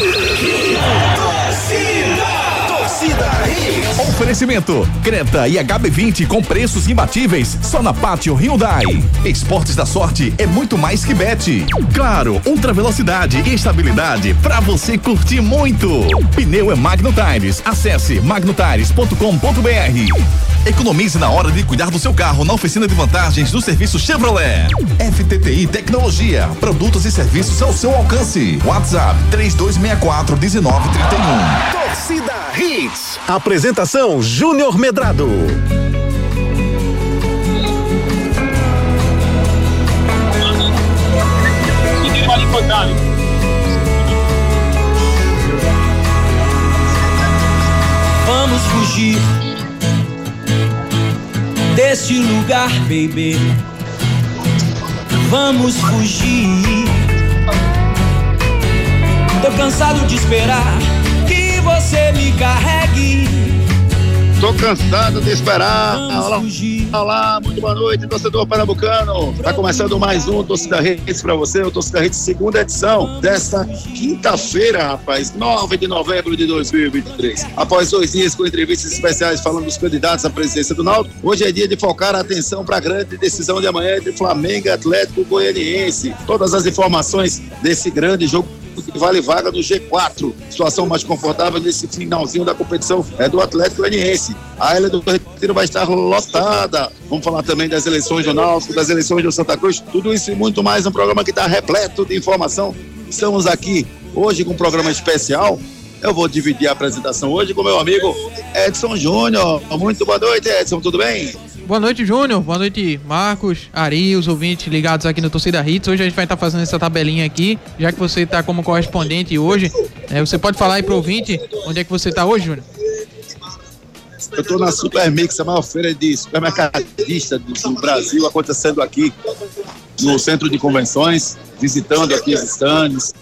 you. Oferecimento: Creta e HB20 com preços imbatíveis só na Pátio Hyundai. Esportes da sorte é muito mais que bet. Claro, ultra velocidade e estabilidade para você curtir muito. Pneu é Magno Tires. Acesse magnotires.com.br. Economize na hora de cuidar do seu carro na oficina de vantagens do serviço Chevrolet. FTTI Tecnologia, produtos e serviços ao seu alcance. WhatsApp 3264 1931. Torcida Hits. Apresentação Júnior Medrado. Vamos fugir deste lugar, baby. Vamos fugir. Tô cansado de esperar você me carregue. Tô cansado de esperar. Olá, olá, muito boa noite, torcedor pernambucano. Tá começando mais um Torcida Redes para você, o Torcida Redes segunda edição desta quinta-feira, rapaz, 9 de novembro de 2023. Após dois dias com entrevistas especiais falando dos candidatos à presidência do Náutico, hoje é dia de focar a atenção para a grande decisão de amanhã entre Flamengo e Atlético Goianiense. Todas as informações desse grande jogo que vale vaga no G4. Situação mais confortável nesse finalzinho da competição é do Atlético Goianiense. A Ilha do Retiro vai estar lotada. Vamos falar também das eleições do Náutico, das eleições do Santa Cruz. Tudo isso e muito mais. Um programa que está repleto de informação. Estamos aqui hoje com um programa especial. Eu vou dividir a apresentação hoje com meu amigo Edson Júnior. Muito boa noite, Edson. Tudo bem? Boa noite, Júnior. Boa noite, Marcos, Ari, os ouvintes ligados aqui no Torcida Hits. Hoje a gente vai estar fazendo essa tabelinha aqui, já que você está como correspondente hoje. É, você pode falar aí pro ouvinte onde é que você está hoje, Júnior? Eu estou na Supermix, a maior feira de supermercadista do, do Brasil, acontecendo aqui no centro de convenções, visitando aqui os stands,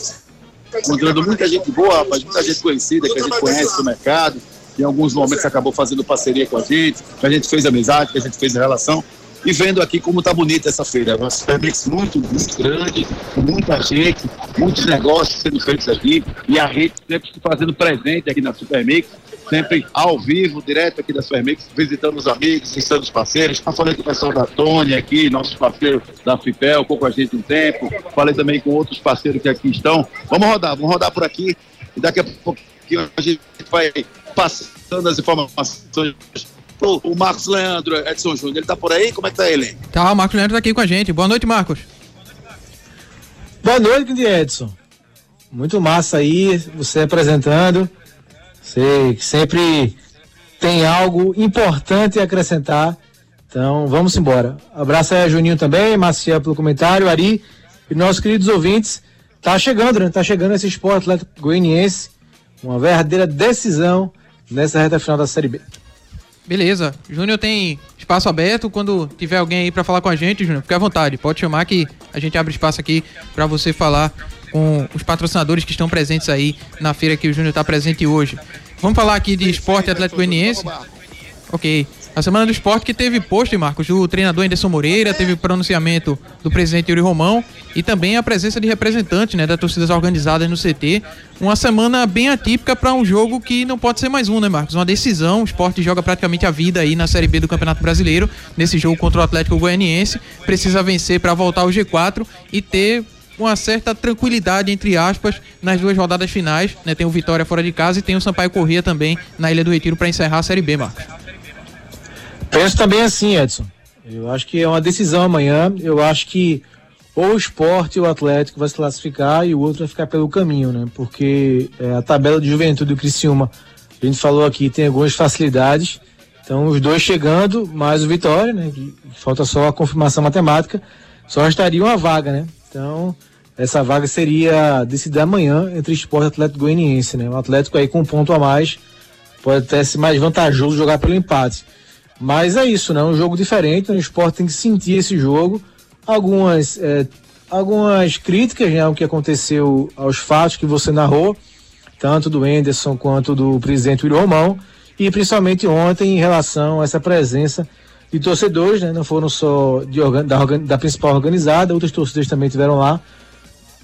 encontrando muita gente boa, rapaz, muita gente conhecida que a gente conhece do mercado. Em alguns momentos acabou fazendo parceria com a gente, que a gente fez amizade, que a gente fez relação. E vendo aqui como tá bonita essa feira. Uma Supermix muito, muito grande, muita gente, muitos negócios sendo feitos aqui. E a rede sempre se fazendo presente aqui na Supermix sempre ao vivo, direto aqui da Supermix, visitando os amigos, visitando os parceiros. Eu falei com o pessoal da Tony aqui, nossos parceiros da FIPEL, ficou com a gente um tempo. Falei também com outros parceiros que aqui estão. Vamos rodar, vamos rodar por aqui e daqui a pouquinho a gente vai passando as informações pro o Marcos Leandro, Edson Júnior. Ele tá por aí? Como é que tá ele? Tá, o Marcos Leandro tá aqui com a gente. Boa noite, Marcos. Boa noite, Edson. Muito massa aí, você apresentando. Você sempre tem algo importante a acrescentar. Então, vamos embora. Abraço aí a Juninho também, Maciel pelo comentário, Ari e nossos queridos ouvintes. Tá chegando, né? Tá chegando esse esporte Atlético Goianiense. Uma verdadeira decisão nessa reta final da Série B. Beleza. Júnior tem espaço aberto. Quando tiver alguém aí para falar com a gente, Júnior, fique à vontade. Pode chamar que a gente abre espaço aqui para você falar com os patrocinadores que estão presentes aí na feira que o Júnior está presente hoje. Vamos falar aqui de esporte atlético goianiense? Ok. A semana do esporte que teve post, Marcos, do treinador Anderson Moreira, teve pronunciamento do presidente Yuri Romão e também a presença de representantes né, das torcidas organizadas no CT. Uma semana bem atípica para um jogo que não pode ser mais um, né, Marcos? Uma decisão. O esporte joga praticamente a vida aí na Série B do Campeonato Brasileiro, nesse jogo contra o Atlético Goianiense. Precisa vencer para voltar ao G4 e ter uma certa tranquilidade, entre aspas, nas duas rodadas finais. Né? Tem o Vitória fora de casa e tem o Sampaio Corrêa também na Ilha do Retiro para encerrar a Série B, Marcos. Penso também assim, Edson. Eu acho que é uma decisão amanhã. Eu acho que ou o esporte ou o Atlético vai se classificar e o outro vai ficar pelo caminho, né? Porque é, a tabela de juventude do Criciúma, a gente falou aqui, tem algumas facilidades. Então, os dois chegando, mais o Vitória, né? Falta só a confirmação matemática. Só restaria uma vaga, né? Então, essa vaga seria decidida amanhã entre esporte e Atlético Goianiense, né? O Atlético aí com um ponto a mais pode até ser mais vantajoso jogar pelo empate. Mas é isso, né? Um jogo diferente, o esporte tem que sentir esse jogo. Algumas, é, algumas críticas né, ao que aconteceu, aos fatos que você narrou, tanto do Enderson quanto do presidente William Romão, e principalmente ontem em relação a essa presença de torcedores, né? Não foram só de, da, da principal organizada, outras torcidas também tiveram lá.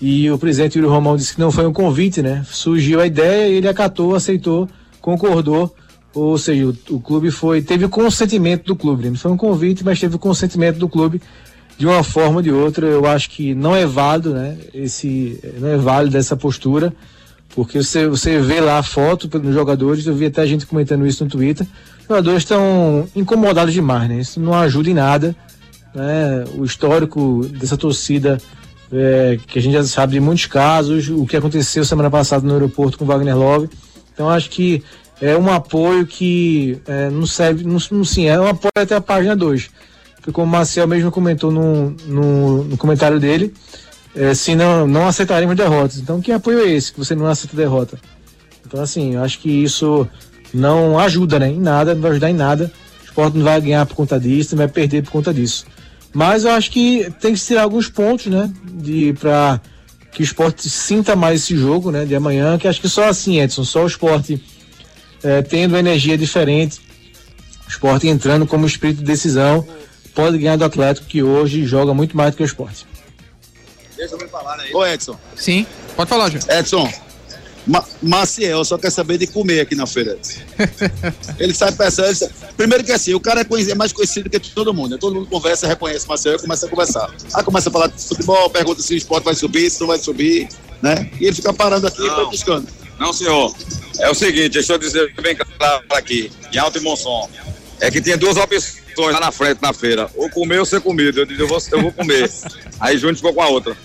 e o presidente Yuri Romão disse que não foi um convite, né? Surgiu a ideia, ele acatou, aceitou, concordou, ou seja, o, o clube foi teve o consentimento do clube. Né? Não foi um convite, mas teve o consentimento do clube de uma forma ou de outra. Eu acho que não é válido, né? Esse não é válido essa postura, porque você você vê lá a foto dos jogadores, eu vi até gente comentando isso no Twitter. Os jogadores estão incomodados demais, né? Isso não ajuda em nada. Né? O histórico dessa torcida é, que a gente já sabe de muitos casos, o que aconteceu semana passada no aeroporto com Wagner Love. Então acho que é um apoio que é, não serve, não, não, sim, é um apoio até a página 2. Porque como o Marcel mesmo comentou no, no, no comentário dele, é, se não, não aceitaremos derrotas. Então que apoio é esse, que você não aceita derrota? Então assim, eu acho que isso não ajuda né, em nada, não vai ajudar em nada. O esporte não vai ganhar por conta disso, não vai perder por conta disso. Mas eu acho que tem que tirar alguns pontos, né? De, para que o esporte sinta mais esse jogo, né? De amanhã, que acho que só assim, Edson, só o esporte é, tendo energia diferente, o esporte entrando como espírito de decisão, pode ganhar do Atlético, que hoje joga muito mais do que o esporte. Deixa eu falar aí. Ô, Edson. Sim, pode falar, Júnior. Edson, Ma Maciel só quer saber de comer aqui na feira. ele sai pensando. Ele sabe. Primeiro que assim, o cara é, conhecido, é, mais conhecido que todo mundo. Né? Todo mundo conversa, reconhece Maciel e começa a conversar. Aí começa a falar de futebol, pergunta se o esporte vai subir, se não vai subir, né? E ele fica parando aqui e buscando. Não, senhor. É o seguinte, deixa eu dizer bem claro aqui, em alto e bom som. É que tinha duas opções lá na frente, na feira. Ou comer ou ser comido. Eu disse, eu vou, eu vou comer. Aí Júnior ficou com a outra.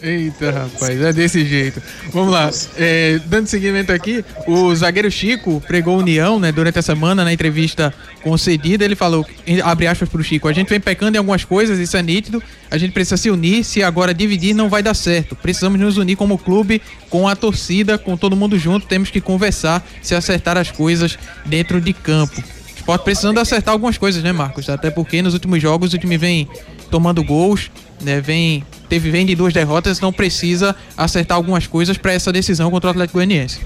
Eita, rapaz, é desse jeito. Vamos lá. É, dando seguimento aqui, o zagueiro Chico pregou união, né, durante a semana, na entrevista concedida. Ele falou, abre aspas pro Chico, a gente vem pecando em algumas coisas, isso é nítido. A gente precisa se unir, se agora dividir não vai dar certo. Precisamos nos unir como clube, com a torcida, com todo mundo junto. Temos que conversar, se acertar as coisas dentro de campo. Esporte precisando acertar algumas coisas, né, Marcos? Até porque nos últimos jogos o time vem tomando gols, né, vem teve vem de duas derrotas, não precisa acertar algumas coisas para essa decisão contra o Atlético Goianiense.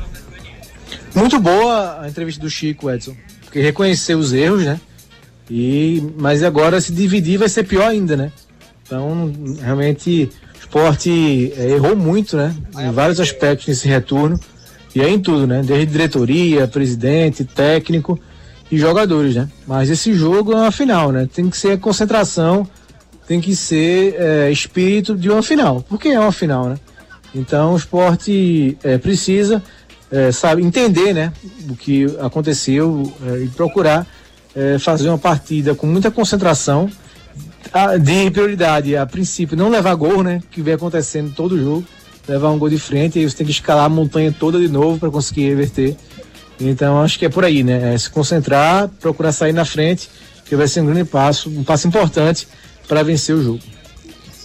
Muito boa a entrevista do Chico, Edson, porque reconheceu os erros, né? E mas agora se dividir vai ser pior ainda, né? Então, realmente o esporte é, errou muito, né? Em vários aspectos nesse retorno. E é em tudo, né? Desde diretoria, presidente, técnico e jogadores, né? Mas esse jogo é uma final, né? Tem que ser a concentração tem que ser é, espírito de uma final, porque é uma final, né? Então o esporte é, precisa é, sabe, entender né, o que aconteceu é, e procurar é, fazer uma partida com muita concentração, a, de prioridade a princípio não levar gol, né? Que vem acontecendo todo jogo, levar um gol de frente e você tem que escalar a montanha toda de novo para conseguir reverter. Então acho que é por aí, né? É se concentrar, procurar sair na frente, que vai ser um grande passo, um passo importante para vencer o jogo.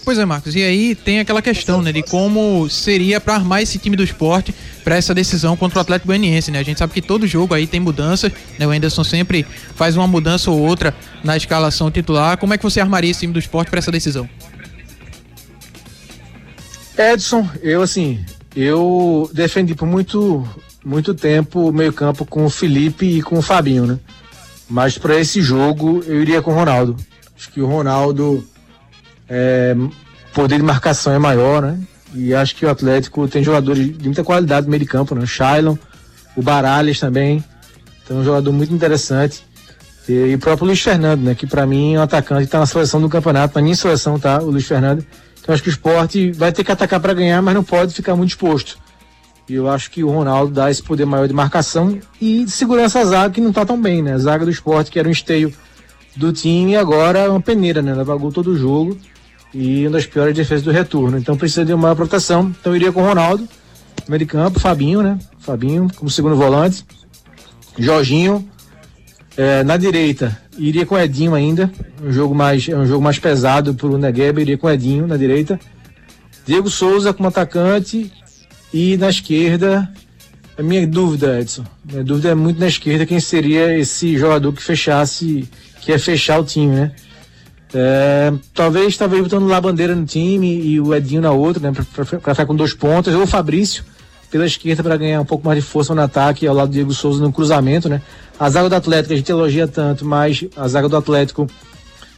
Pois é, Marcos. E aí tem aquela questão, né, de como seria para armar esse time do esporte para essa decisão contra o Atlético Goianiense, né? A gente sabe que todo jogo aí tem mudanças, né? O Anderson sempre faz uma mudança ou outra na escalação titular. Como é que você armaria esse time do esporte para essa decisão? Edson, eu assim, eu defendi por muito muito tempo o meio-campo com o Felipe e com o Fabinho, né? Mas para esse jogo eu iria com o Ronaldo. Acho que o Ronaldo, é, poder de marcação é maior, né? E acho que o Atlético tem jogadores de muita qualidade no meio de campo, né? O Shailon, o Baralhas também. Então, um jogador muito interessante. E, e o próprio Luiz Fernando, né? Que para mim é um atacante que está na seleção do campeonato. Na minha seleção tá o Luiz Fernando. Então, acho que o esporte vai ter que atacar para ganhar, mas não pode ficar muito exposto. E eu acho que o Ronaldo dá esse poder maior de marcação e de segurança à zaga, que não está tão bem, né? A zaga do esporte, que era um esteio do time agora é uma peneira, né? Leva gol todo o jogo e uma das piores defesas do retorno. Então precisa de uma proteção. Então iria com o Ronaldo, meio de campo, Fabinho, né? Fabinho como segundo volante, Jorginho é, na direita. Iria com Edinho ainda, um jogo mais é um jogo mais pesado para o Negueba, iria com Edinho na direita. Diego Souza como atacante e na esquerda a minha dúvida, Edson, minha dúvida é muito na esquerda quem seria esse jogador que fechasse que é fechar o time, né? É, talvez, talvez botando lá a bandeira no time e o Edinho na outra, né? Pra ficar com dois pontos, ou o Fabrício pela esquerda para ganhar um pouco mais de força no ataque ao lado do Diego Souza no cruzamento, né? A zaga do Atlético a gente elogia tanto, mas a zaga do Atlético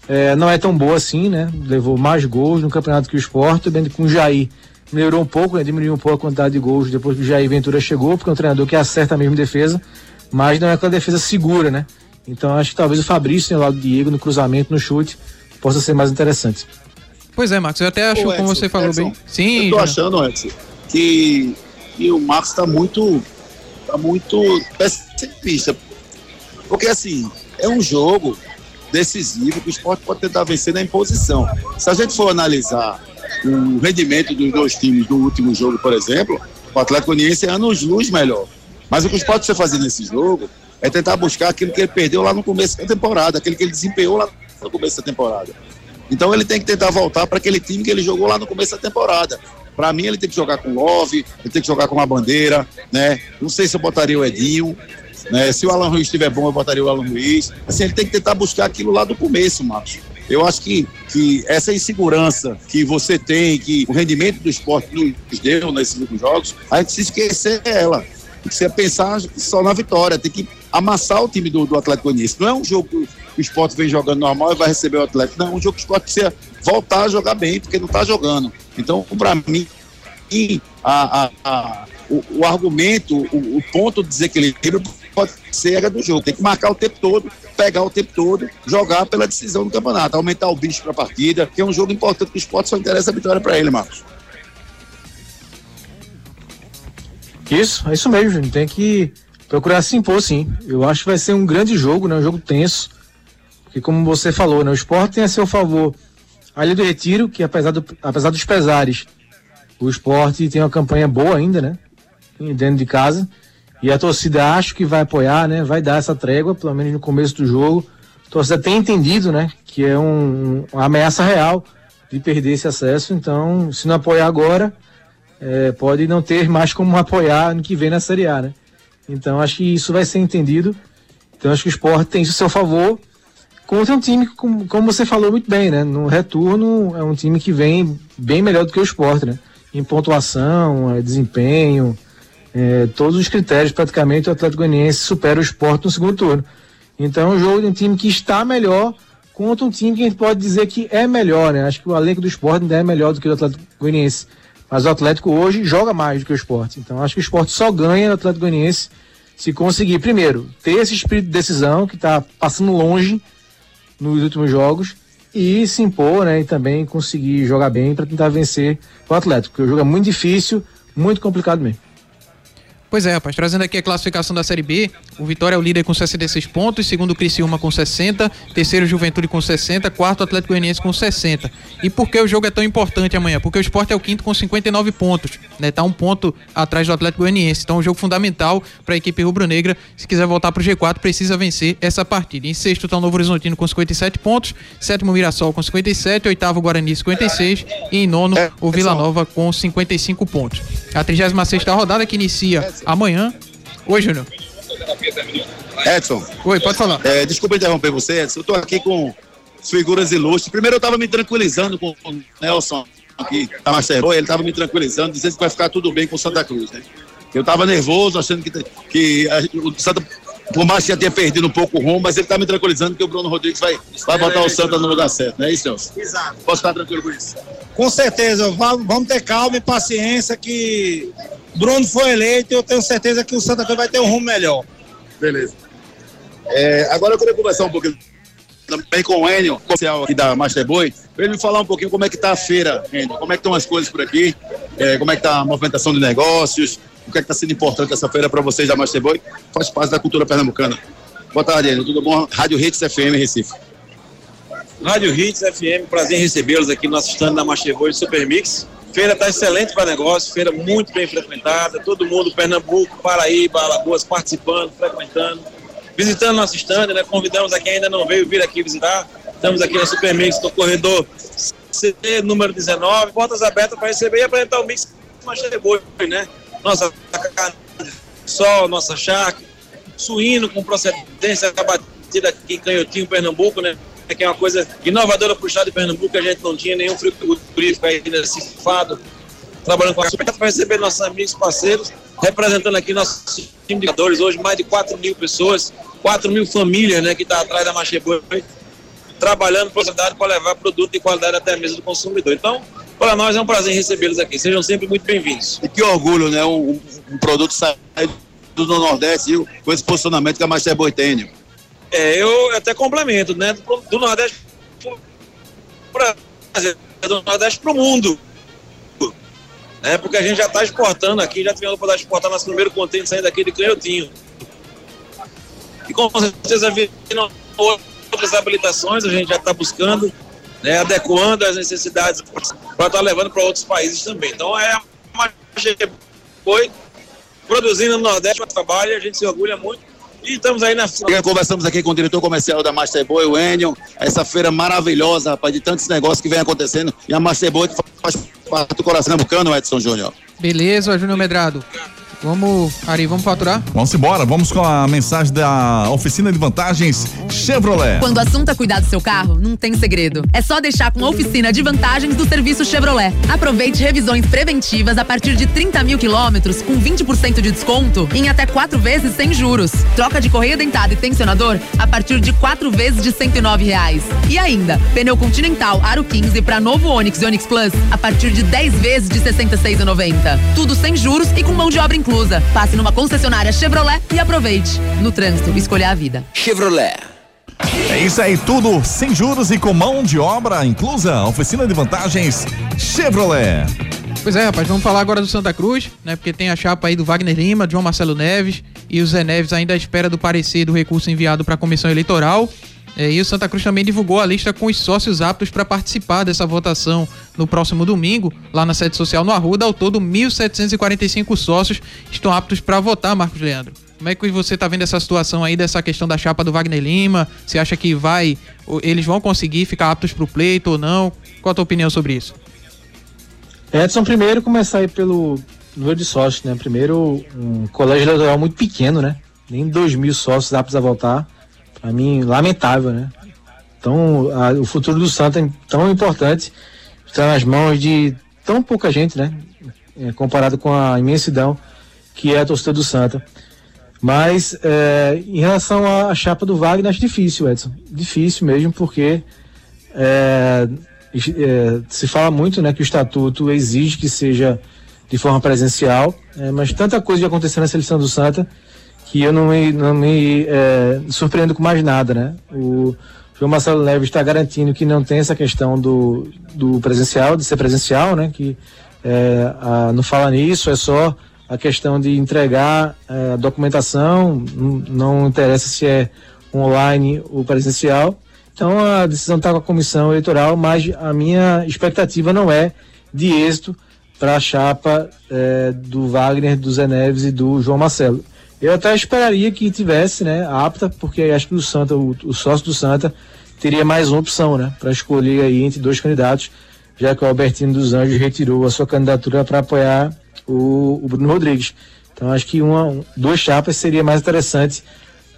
é, não é tão boa assim, né? Levou mais gols no campeonato que o Sport, bem com o Jair melhorou um pouco, né? diminuiu um pouco a quantidade de gols depois que o Jair Ventura chegou, porque é um treinador que acerta a mesma defesa, mas não é aquela defesa segura, né? Então acho que talvez o Fabrício, ao lado do Diego, no cruzamento, no chute, possa ser mais interessante. Pois é, Marcos, eu até acho, Ô, Edson, como você falou Edson, bem. Sim. Eu tô achando, Edson, que, que o Marcos está muito, tá muito pessimista. Porque assim, é um jogo decisivo que o esporte pode tentar vencer na imposição. Se a gente for analisar o rendimento dos dois times do último jogo, por exemplo, o Atlético Goianiense é anos luz melhor. Mas o que o esporte precisa fazer nesse jogo é tentar buscar aquilo que ele perdeu lá no começo da temporada, aquilo que ele desempenhou lá no começo da temporada. Então ele tem que tentar voltar para aquele time que ele jogou lá no começo da temporada. Para mim, ele tem que jogar com Love, ele tem que jogar com uma bandeira, né? Não sei se eu botaria o Edinho, né? Se o Alan Ruiz estiver bom, eu botaria o Alan Ruiz. Assim, ele tem que tentar buscar aquilo lá do começo, Marcos. Eu acho que, que essa insegurança que você tem, que o rendimento do esporte nos deu nesses últimos jogos, a gente se esquecer ela. Você pensar só na vitória, tem que amassar o time do, do Atlético Goianiense. Não é um jogo que o esporte vem jogando normal e vai receber o Atlético. Não, é um jogo que o esporte precisa voltar a jogar bem, porque não está jogando. Então, para mim, a, a, a, o, o, argumento, o, o, ponto de desequilíbrio pode ser a do jogo. Tem que marcar o tempo todo, pegar o tempo todo, jogar pela decisão do campeonato, aumentar o bicho para a partida, que é um jogo importante que o esporte só interessa a vitória para ele, Marcos. Isso, é isso mesmo, gente. Tem que procurar se impor, sim. Eu acho que vai ser um grande jogo, né? Um jogo tenso. Porque como você falou, né? O esporte tem a seu favor a Ilha do Retiro, que apesar, do, apesar dos pesares, o esporte tem uma campanha boa ainda, né? Dentro de casa. E a torcida acho que vai apoiar, né? Vai dar essa trégua, pelo menos no começo do jogo. A torcida tem entendido, né? Que é um, uma ameaça real de perder esse acesso. Então, se não apoiar agora, é, pode não ter mais como apoiar no que vem na Série A, né? Então, acho que isso vai ser entendido. Então, acho que o esporte tem isso a seu favor. Contra um time, como, como você falou muito bem, né? No retorno, é um time que vem bem melhor do que o esporte, né? Em pontuação, é, desempenho é, todos os critérios, praticamente, o Atlético Goianiense supera o esporte no segundo turno. Então, é um jogo de um time que está melhor contra um time que a gente pode dizer que é melhor, né? Acho que o elenco do esporte ainda é melhor do que o Atlético Goianiense. Mas o Atlético hoje joga mais do que o esporte. Então, acho que o esporte só ganha no Atlético Goianiense se conseguir, primeiro, ter esse espírito de decisão que está passando longe nos últimos jogos e se impor, né? E também conseguir jogar bem para tentar vencer o Atlético, porque o jogo é muito difícil, muito complicado mesmo. Pois é, rapaz, trazendo aqui a classificação da Série B, o Vitória é o líder com 66 pontos, segundo o Criciúma com 60, terceiro Juventude com 60, quarto Atlético Goianiense com 60. E por que o jogo é tão importante amanhã? Porque o Sport é o quinto com 59 pontos, né? Tá um ponto atrás do Atlético Goianiense. Então, é um jogo fundamental para a equipe rubro-negra. Se quiser voltar pro G4, precisa vencer essa partida. Em sexto tá o Novo Horizontino com 57 pontos, sétimo Mirassol com 57, oitavo Guarani 56 e em nono o Vila Nova com 55 pontos. A 36 rodada que inicia amanhã. Oi, Júnior. Edson. Oi, pode falar. É, desculpa interromper você, Edson. Eu tô aqui com figuras ilustres. Primeiro eu tava me tranquilizando com o Nelson, que tá Master Boy, ele tava me tranquilizando, dizendo que vai ficar tudo bem com o Santa Cruz, né? Eu tava nervoso, achando que, que a, o Santa, por mais que já tenha perdido um pouco o rumo, mas ele tá me tranquilizando que o Bruno Rodrigues vai, vai botar o Santa no lugar certo, não é isso, Nelson? Exato. Posso estar tranquilo com isso? Com certeza, vamos ter calma e paciência que Bruno foi eleito e eu tenho certeza que o Santa Cruz vai ter um rumo melhor. Beleza. É, agora eu queria conversar um pouquinho também com o Enio, oficial aqui da Master Boy, para ele me falar um pouquinho como é que está a feira, Enio, como é que estão as coisas por aqui, é, como é que está a movimentação de negócios, o que é que está sendo importante essa feira para vocês da Master Boy, faz parte da cultura pernambucana. Boa tarde, Enio, tudo bom? Rádio Hits FM Recife. Rádio Hits FM, prazer em recebê-los aqui no nosso stand da Master Boy Super Mix. Feira está excelente para negócio, feira muito bem frequentada, todo mundo, Pernambuco, Paraíba, Alagoas, participando, frequentando, visitando nosso stand, né? Convidamos a quem ainda não veio vir aqui visitar. Estamos aqui na Supermix, no corredor C, número 19, portas abertas para receber e apresentar o mix Boi, né? Nossa carne sol, nossa charque, suíno com procedência batida aqui em Canhotinho, Pernambuco, né? Que é uma coisa inovadora para o estado de Pernambuco, a gente não tinha nenhum frigorífico aí nesse fado, trabalhando com a para receber nossos amigos parceiros, representando aqui nossos jogadores, hoje mais de 4 mil pessoas, 4 mil famílias né, que estão tá atrás da Macheboi, trabalhando para levar produto de qualidade até a mesa do consumidor. Então, para nós é um prazer recebê-los aqui. Sejam sempre muito bem-vindos. E que orgulho, né? Um, um produto sair do Nordeste com esse posicionamento que a Master tem. É, eu até complemento, né? Do, do Nordeste para do Nordeste para o mundo. Né? Porque a gente já está exportando aqui, já tivemos a oportunidade de exportar nosso primeiro contente saindo daqui de Canhotinho. E com certeza viram outras habilitações, a gente já está buscando, né, adequando as necessidades para estar tá levando para outros países também. Então é uma foi produzindo no Nordeste, um trabalho, a gente se orgulha muito. E estamos aí na Conversamos aqui com o diretor comercial da Masterboy, o Enio. Essa feira maravilhosa, rapaz, de tantos negócios que vem acontecendo. E a Masterboy faz parte do coração bucano, Edson Júnior. Beleza, Júnior Medrado. Vamos, Ari, vamos faturar? Vamos embora, vamos com a mensagem da oficina de vantagens Chevrolet. Quando o assunto é cuidar do seu carro, não tem segredo. É só deixar com a oficina de vantagens do serviço Chevrolet. Aproveite revisões preventivas a partir de 30 mil quilômetros com 20% de desconto em até quatro vezes sem juros. Troca de correia dentada e tensionador a partir de quatro vezes de 109 reais. E ainda, pneu Continental Aro 15 para novo Onix e Onix Plus a partir de 10 vezes de 66,90. Tudo sem juros e com mão de obra inclusa inclusa. Passe numa concessionária Chevrolet e aproveite. No trânsito, escolha a vida. Chevrolet. É isso aí, tudo sem juros e com mão de obra inclusa. Oficina de vantagens Chevrolet. Pois é, rapaz, vamos falar agora do Santa Cruz, né? Porque tem a chapa aí do Wagner Lima, João Marcelo Neves e o Zé Neves ainda à espera do parecer do recurso enviado para a comissão eleitoral. É, e o Santa Cruz também divulgou a lista com os sócios aptos para participar dessa votação no próximo domingo, lá na sede social no Arruda. Ao todo, 1.745 sócios estão aptos para votar, Marcos Leandro. Como é que você está vendo essa situação aí dessa questão da chapa do Wagner Lima? Você acha que vai, eles vão conseguir ficar aptos para o pleito ou não? Qual a tua opinião sobre isso? Edson, primeiro começar aí pelo número de sócios, né? Primeiro, um colégio eleitoral muito pequeno, né? Nem 2 mil sócios aptos a votar para mim, lamentável, né? Então, a, o futuro do Santa é tão importante, está nas mãos de tão pouca gente, né? É, comparado com a imensidão que é a torcida do Santa. Mas, é, em relação à chapa do Wagner, acho difícil, Edson. Difícil mesmo, porque é, é, se fala muito né, que o estatuto exige que seja de forma presencial, é, mas tanta coisa já aconteceu na seleção do Santa que eu não me, não me é, surpreendo com mais nada, né? O João Marcelo Neves está garantindo que não tem essa questão do, do presencial, de ser presencial, né? Que é, a, não fala nisso, é só a questão de entregar é, a documentação, não, não interessa se é online ou presencial. Então a decisão está com a comissão eleitoral, mas a minha expectativa não é de êxito para a chapa é, do Wagner, do Zé Neves e do João Marcelo. Eu até esperaria que tivesse, né, apta, porque acho que o Santa, o, o sócio do Santa, teria mais uma opção, né, para escolher aí entre dois candidatos, já que o Albertino dos Anjos retirou a sua candidatura para apoiar o, o, Bruno Rodrigues. Então acho que uma, duas chapas seria mais interessante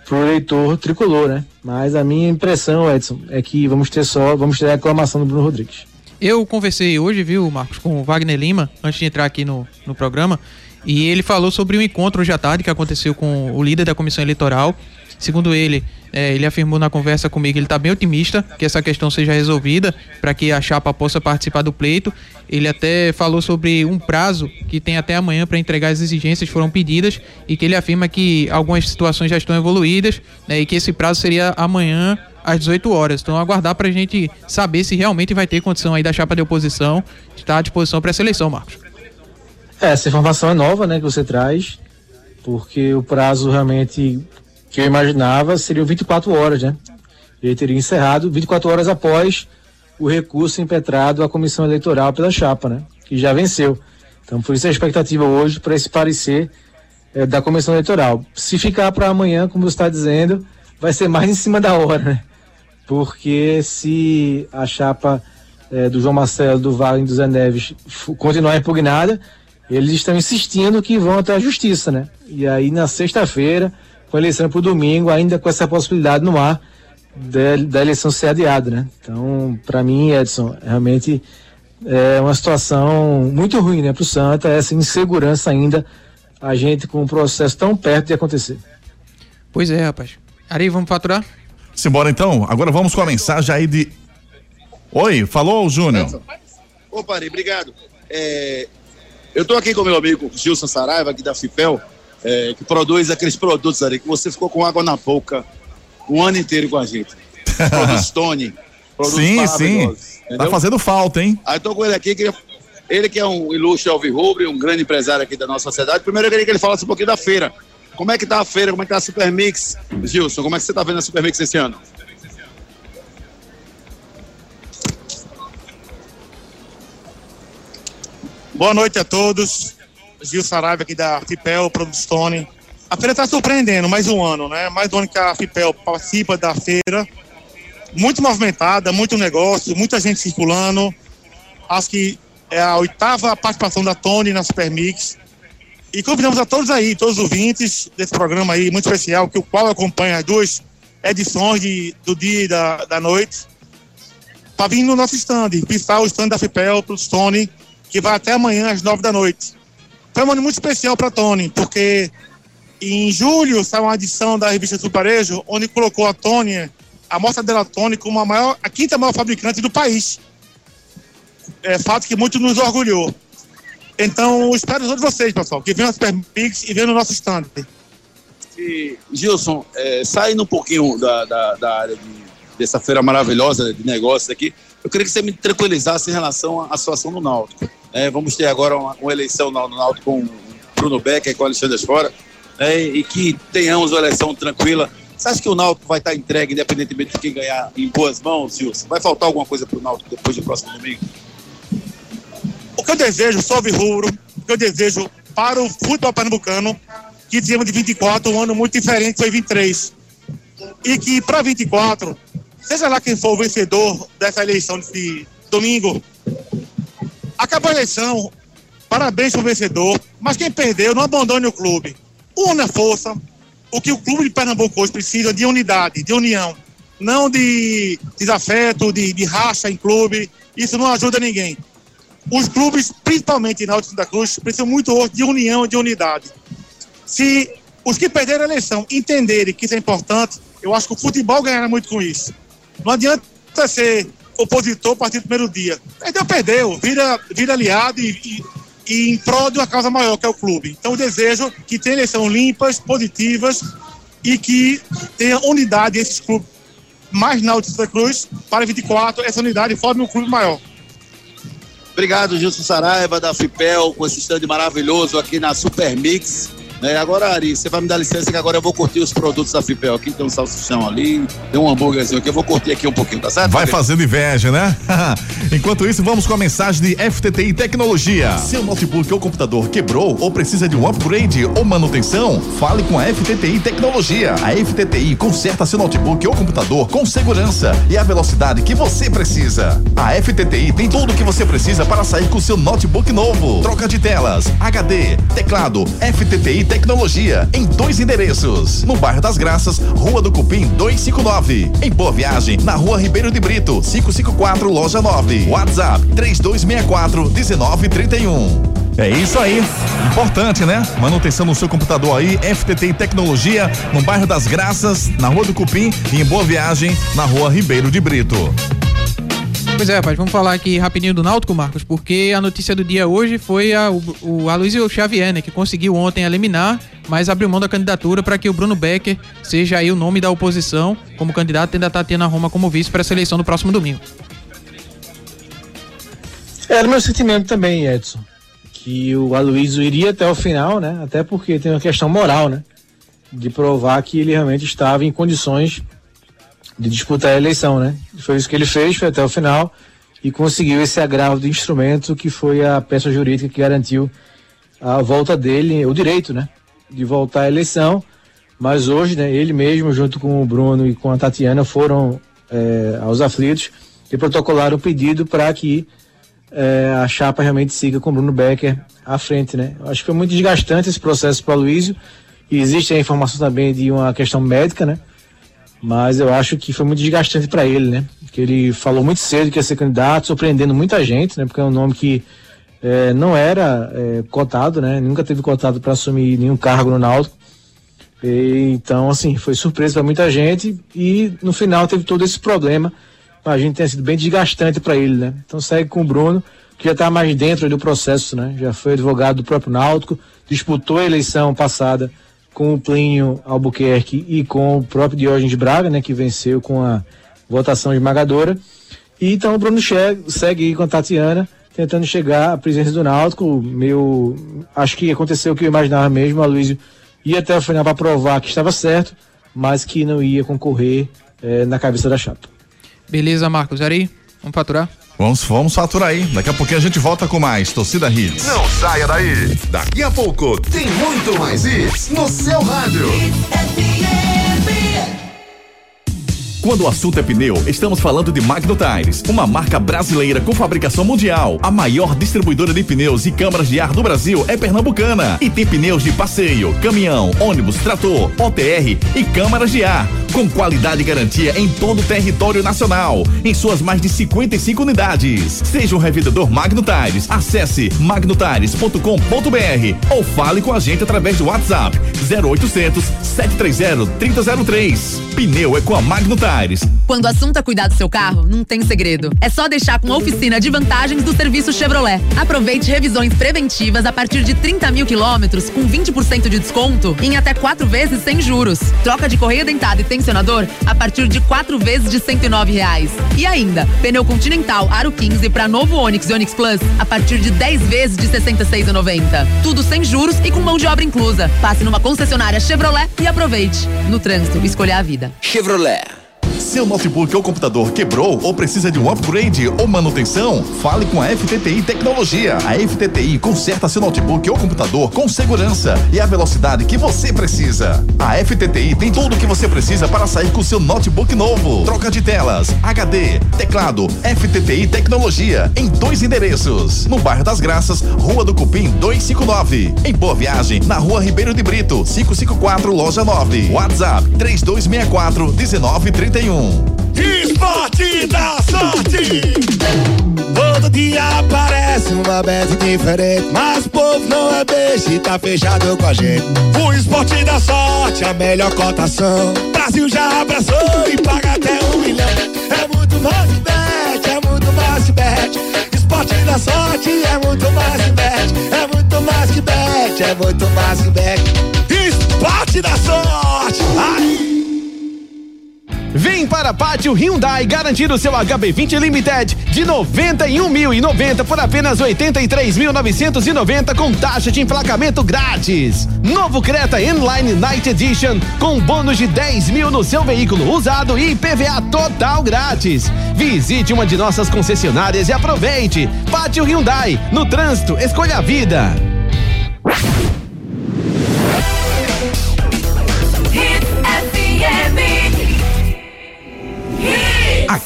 para o eleitor tricolor, né? Mas a minha impressão, Edson, é que vamos ter só, vamos ter a aclamação do Bruno Rodrigues. Eu conversei hoje, viu, Marcos, com o Wagner Lima, antes de entrar aqui no, no programa, e ele falou sobre um encontro hoje à tarde que aconteceu com o líder da comissão eleitoral. Segundo ele, é, ele afirmou na conversa comigo que ele está bem otimista que essa questão seja resolvida para que a chapa possa participar do pleito. Ele até falou sobre um prazo que tem até amanhã para entregar as exigências que foram pedidas e que ele afirma que algumas situações já estão evoluídas né, e que esse prazo seria amanhã às 18 horas. Então aguardar para a gente saber se realmente vai ter condição aí da chapa de oposição estar à disposição para essa eleição, Marcos. É, essa informação é nova, né, que você traz, porque o prazo realmente que eu imaginava seria 24 horas, né? Ele teria encerrado 24 horas após o recurso impetrado à comissão eleitoral pela chapa, né? Que já venceu. Então, por isso a expectativa hoje para esse parecer é, da comissão eleitoral. Se ficar para amanhã, como você está dizendo, vai ser mais em cima da hora, né? Porque se a chapa é, do João Marcelo, do Wagner e do Zé Neves continuar impugnada, eles estão insistindo que vão até a justiça, né? E aí na sexta-feira, com a eleição para o domingo, ainda com essa possibilidade no ar da, da eleição ser adiada, né? Então, para mim, Edson, realmente é uma situação muito ruim, né, para o Santa, essa insegurança ainda, a gente com um processo tão perto de acontecer. Pois é, rapaz. Ari, vamos faturar? Simbora então. Agora vamos com a mensagem aí de. Oi, falou, Júnior. Opa, Ari, obrigado. É, eu estou aqui com meu amigo Gilson Saraiva, aqui da FIPEL, é, que produz aqueles produtos ali que você ficou com água na boca o ano inteiro com a gente. Produz Tony. Produz sim, sim. Tá fazendo falta, hein? Aí tô com ele aqui, queria, ele que é um ilustre alvirrubro, um grande empresário aqui da nossa sociedade. Primeiro eu queria que ele falasse um pouquinho da feira. Como é que tá a feira? Como é que tá a Supermix? Gilson, como é que você tá vendo a Supermix esse ano? Boa noite a todos. Gil Saraiva aqui da Fipel Produstone. A feira está surpreendendo, mais um ano, né? Mais um ano que a Fipel participa da feira. Muito movimentada, muito negócio, muita gente circulando. Acho que é a oitava participação da Tony na Supermix. E convidamos a todos aí, todos os ouvintes desse programa aí, muito especial, que o qual acompanha as duas edições de, do dia e da, da noite, para vir no nosso stand, pisar o stand da Fipel Tony, que vai até amanhã às nove da noite. Foi um ano muito especial para Tony, porque em julho saiu uma edição da revista Suparejo, onde colocou a Tony, a mostra dela Tony, como a, maior, a quinta maior fabricante do país. É fato que muito nos orgulhou. Então, espero todos vocês, pessoal, que venham as Supermix e venham no nosso stand. E, Gilson, é, saindo um pouquinho da, da, da área de, dessa feira maravilhosa de negócios aqui, eu queria que você me tranquilizasse em relação à situação do Náutico. É, vamos ter agora uma, uma eleição no, Náutico com Bruno Becker e com Alexandre Fora, é, e que tenhamos uma eleição tranquila. Você acha que o Náutico vai estar entregue, independentemente de quem ganhar, em boas mãos, Gilson? Vai faltar alguma coisa para o Náutico depois do próximo domingo? O que eu desejo, sob rubro, o que eu desejo para o futebol pernambucano, que tivemos de 24 um ano muito diferente, foi 23. E que para 24, seja lá quem for o vencedor dessa eleição de domingo, acabou a eleição, parabéns para o vencedor, mas quem perdeu, não abandone o clube. Una força, o que o clube de Pernambuco hoje precisa de unidade, de união, não de desafeto, de, de racha em clube, isso não ajuda ninguém. Os clubes, principalmente na Santa Cruz, precisam muito hoje de união e de unidade. Se os que perderam a eleição entenderem que isso é importante, eu acho que o futebol ganhará muito com isso. Não adianta ser opositor a partir do primeiro dia. Perdeu, perdeu. Vira, vira aliado e, e, e em prol de uma causa maior, que é o clube. Então, desejo que tenha eleições limpas, positivas e que tenha unidade esses clubes mais na Santa Cruz para 24, essa unidade forme um clube maior. Obrigado, Gilson Saraiva, da FIPEL, com esse stand maravilhoso aqui na Supermix. É, agora, Ari, você vai me dar licença que agora eu vou curtir os produtos da Fipel aqui. Tem um salsichão ali, tem um hambúrguerzinho aqui. Eu vou curtir aqui um pouquinho, tá certo? Vai fazendo inveja, né? Enquanto isso, vamos com a mensagem de FTTI Tecnologia. Seu notebook ou computador quebrou ou precisa de um upgrade ou manutenção? Fale com a FTTI Tecnologia. A FTTI conserta seu notebook ou computador com segurança e a velocidade que você precisa. A FTTI tem tudo o que você precisa para sair com seu notebook novo. Troca de telas, HD, teclado, FTTI Tecnologia, em dois endereços. No bairro das Graças, Rua do Cupim 259. Em Boa Viagem, na Rua Ribeiro de Brito, 554, Loja 9. WhatsApp 3264 1931. É isso aí. Importante, né? Manutenção no seu computador aí, FTT Tecnologia, no bairro das Graças, na Rua do Cupim e em Boa Viagem, na Rua Ribeiro de Brito. Pois é, rapaz, vamos falar aqui rapidinho do Náutico, Marcos, porque a notícia do dia hoje foi a, o, o Aloysio Xavier, né, que conseguiu ontem eliminar, mas abriu mão da candidatura para que o Bruno Becker seja aí o nome da oposição como candidato, tendo a Tatiana Roma como vice para essa eleição do próximo domingo. Era meu sentimento também, Edson, que o Aloysio iria até o final, né, até porque tem uma questão moral, né, de provar que ele realmente estava em condições de disputar a eleição, né? Foi isso que ele fez, foi até o final e conseguiu esse agravo do instrumento que foi a peça jurídica que garantiu a volta dele, o direito, né? De voltar à eleição. Mas hoje, né, ele mesmo, junto com o Bruno e com a Tatiana, foram é, aos aflitos e protocolaram o pedido para que é, a chapa realmente siga com o Bruno Becker à frente, né? Acho que foi muito desgastante esse processo para o Luísio. E existe a informação também de uma questão médica, né? Mas eu acho que foi muito desgastante para ele, né? Porque ele falou muito cedo que ia ser candidato, surpreendendo muita gente, né? Porque é um nome que é, não era é, cotado, né? Nunca teve cotado para assumir nenhum cargo no Náutico. E, então, assim, foi surpresa para muita gente e no final teve todo esse problema. A gente tem sido bem desgastante para ele, né? Então segue com o Bruno, que já está mais dentro do processo, né? Já foi advogado do próprio Náutico, disputou a eleição passada com o Plínio Albuquerque e com o próprio Diógenes Braga, né? Que venceu com a votação esmagadora. E então o Bruno segue com a Tatiana, tentando chegar à presença do Náutico. Meu, acho que aconteceu o que eu imaginava mesmo, a Luísio ia até o final para provar que estava certo, mas que não ia concorrer eh, na cabeça da chapa. Beleza, Marcos. Ari, vamos faturar? Vamos, vamos faturar aí. Daqui a pouquinho a gente volta com mais Torcida Hits. Não saia daí. Daqui a pouco tem muito mais hits no seu rádio. Quando o assunto é pneu, estamos falando de Magno Tires, uma marca brasileira com fabricação mundial. A maior distribuidora de pneus e câmaras de ar do Brasil é pernambucana e tem pneus de passeio, caminhão, ônibus, trator, OTR e câmaras de ar, com qualidade e garantia em todo o território nacional, em suas mais de 55 unidades. Seja um revendedor Magno Tires. Acesse magnotires.com.br ou fale com a gente através do WhatsApp 0800 730 3003. Pneu é com a Magno Tires. Quando o assunto é cuidar do seu carro, não tem segredo. É só deixar com a oficina de vantagens do serviço Chevrolet. Aproveite revisões preventivas a partir de 30 mil quilômetros com 20% de desconto em até quatro vezes sem juros. Troca de correia dentada e tensionador a partir de quatro vezes de 109 reais. E ainda, pneu Continental Aro 15 para novo Onix e Onix Plus a partir de 10 vezes de 66,90. Tudo sem juros e com mão de obra inclusa. Passe numa concessionária Chevrolet e aproveite. No trânsito, escolha a vida. Chevrolet. Seu notebook ou computador quebrou ou precisa de um upgrade ou manutenção? Fale com a FTTI Tecnologia. A FTTI conserta seu notebook ou computador com segurança e a velocidade que você precisa. A FTTI tem tudo o que você precisa para sair com seu notebook novo. Troca de telas, HD, teclado, FTTI Tecnologia em dois endereços. No bairro das Graças, Rua do Cupim 259. Em Boa Viagem, na Rua Ribeiro de Brito, 554, loja 9. WhatsApp 3264 1931. Esporte da sorte. Todo dia aparece uma bet diferente. Mas o povo não é beijo e tá fechado com a gente. O esporte da sorte, a melhor cotação. Brasil já abraçou e paga até um milhão. É muito mais bet, é muito mais bet. Esporte da sorte é muito mais bet. É muito mais que bet, é muito mais que bet. Esporte da sorte. Vem para Pátio Hyundai garantir o seu HB20 Limited de 91.090 por apenas 83.990 com taxa de emplacamento grátis. Novo Creta Inline Night Edition com bônus de 10 mil no seu veículo usado e IPVA total grátis. Visite uma de nossas concessionárias e aproveite. Pátio Hyundai, no trânsito, escolha a vida.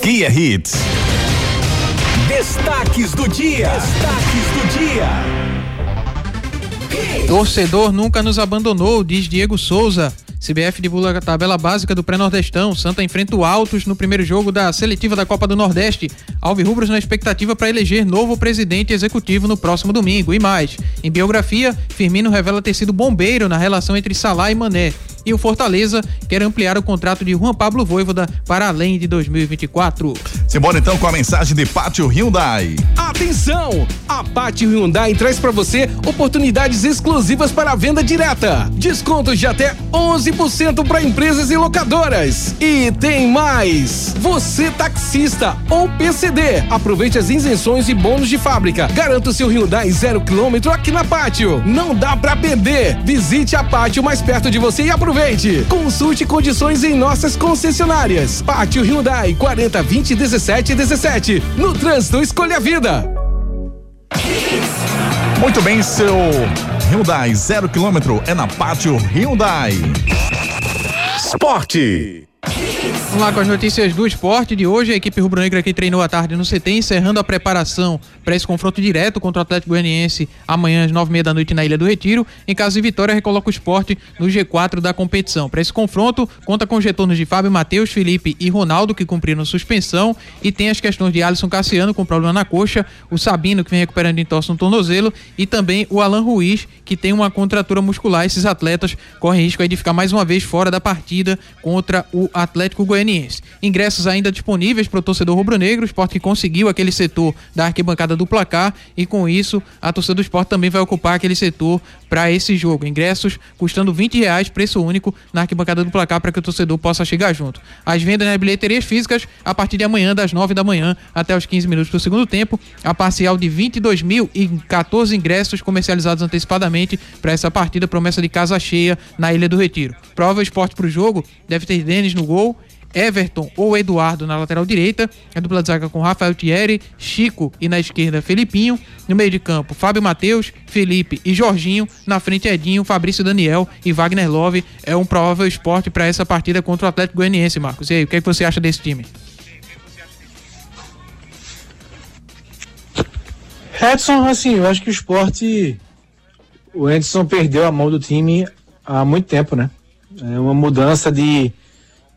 É Hits. Destaques do dia. Destaques do dia. Torcedor nunca nos abandonou, diz Diego Souza. CBF divulga a tabela básica do pré-nordestão. Santa enfrenta o Altos no primeiro jogo da seletiva da Copa do Nordeste. Alvirrubros na expectativa para eleger novo presidente executivo no próximo domingo. E mais, em biografia, Firmino revela ter sido bombeiro na relação entre Salah e Mané. E o Fortaleza quer ampliar o contrato de Juan Pablo Voivoda para além de 2024. Simbora então com a mensagem de Pátio Hyundai. Atenção! A Pátio Hyundai traz para você oportunidades exclusivas para a venda direta. Descontos de até 11% para empresas e locadoras. E tem mais! Você taxista ou PCD, aproveite as isenções e bônus de fábrica. Garanta o seu Hyundai zero quilômetro aqui na Pátio. Não dá para perder. Visite a Pátio mais perto de você e aproveite. Consulte condições em nossas concessionárias. Pátio Hyundai 40 20 17 17. No trânsito, escolha a vida. Muito bem, seu Hyundai zero quilômetro é na Pátio Hyundai. Esporte. Vamos lá com as notícias do esporte de hoje. A equipe rubro-negra que treinou à tarde no CT, encerrando a preparação para esse confronto direto contra o Atlético Goianiense amanhã às nove e meia da noite na Ilha do Retiro. Em caso de vitória, recoloca o esporte no G4 da competição. Para esse confronto, conta com os retornos de Fábio Matheus, Felipe e Ronaldo, que cumpriram suspensão, e tem as questões de Alisson Cassiano, com problema na coxa, o Sabino, que vem recuperando entorse no tornozelo, e também o Alan Ruiz, que tem uma contratura muscular. Esses atletas correm risco de ficar mais uma vez fora da partida contra o Atlético Goianiense. Ingressos ainda disponíveis para o torcedor rubro-negro, o esporte que conseguiu aquele setor da arquibancada do placar e com isso a torcida do esporte também vai ocupar aquele setor para esse jogo. Ingressos custando 20 reais, preço único na arquibancada do placar para que o torcedor possa chegar junto. As vendas nas bilheterias físicas a partir de amanhã, das 9 da manhã até os 15 minutos do segundo tempo. A parcial de 22 mil e 14 ingressos comercializados antecipadamente para essa partida, promessa de casa cheia na Ilha do Retiro. Prova esporte para o jogo, deve ter Denis no gol Everton ou Eduardo na lateral direita, a dupla de zaga com Rafael Thierry, Chico e na esquerda Felipinho, no meio de campo Fábio Matheus, Felipe e Jorginho, na frente Edinho, Fabrício Daniel e Wagner Love. É um provável esporte para essa partida contra o Atlético Goianiense, Marcos. E aí, o que, é que você acha desse time? Edson, assim, eu acho que o esporte. O Edson perdeu a mão do time há muito tempo, né? É uma mudança de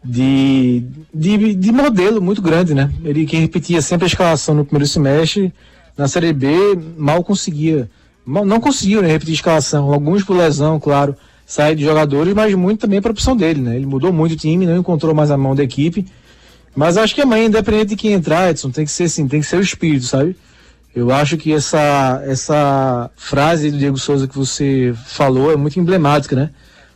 de, de, de modelo muito grande, né? Ele que repetia sempre a escalação no primeiro semestre, na Série B mal conseguia, mal, não conseguiu né, repetir a escalação, alguns por lesão, claro, sair de jogadores, mas muito também para opção dele, né? Ele mudou muito o time, não encontrou mais a mão da equipe, mas acho que amanhã, independente de quem entrar, Edson, tem que ser assim, tem que ser o espírito, sabe? Eu acho que essa, essa frase do Diego Souza que você falou é muito emblemática, né?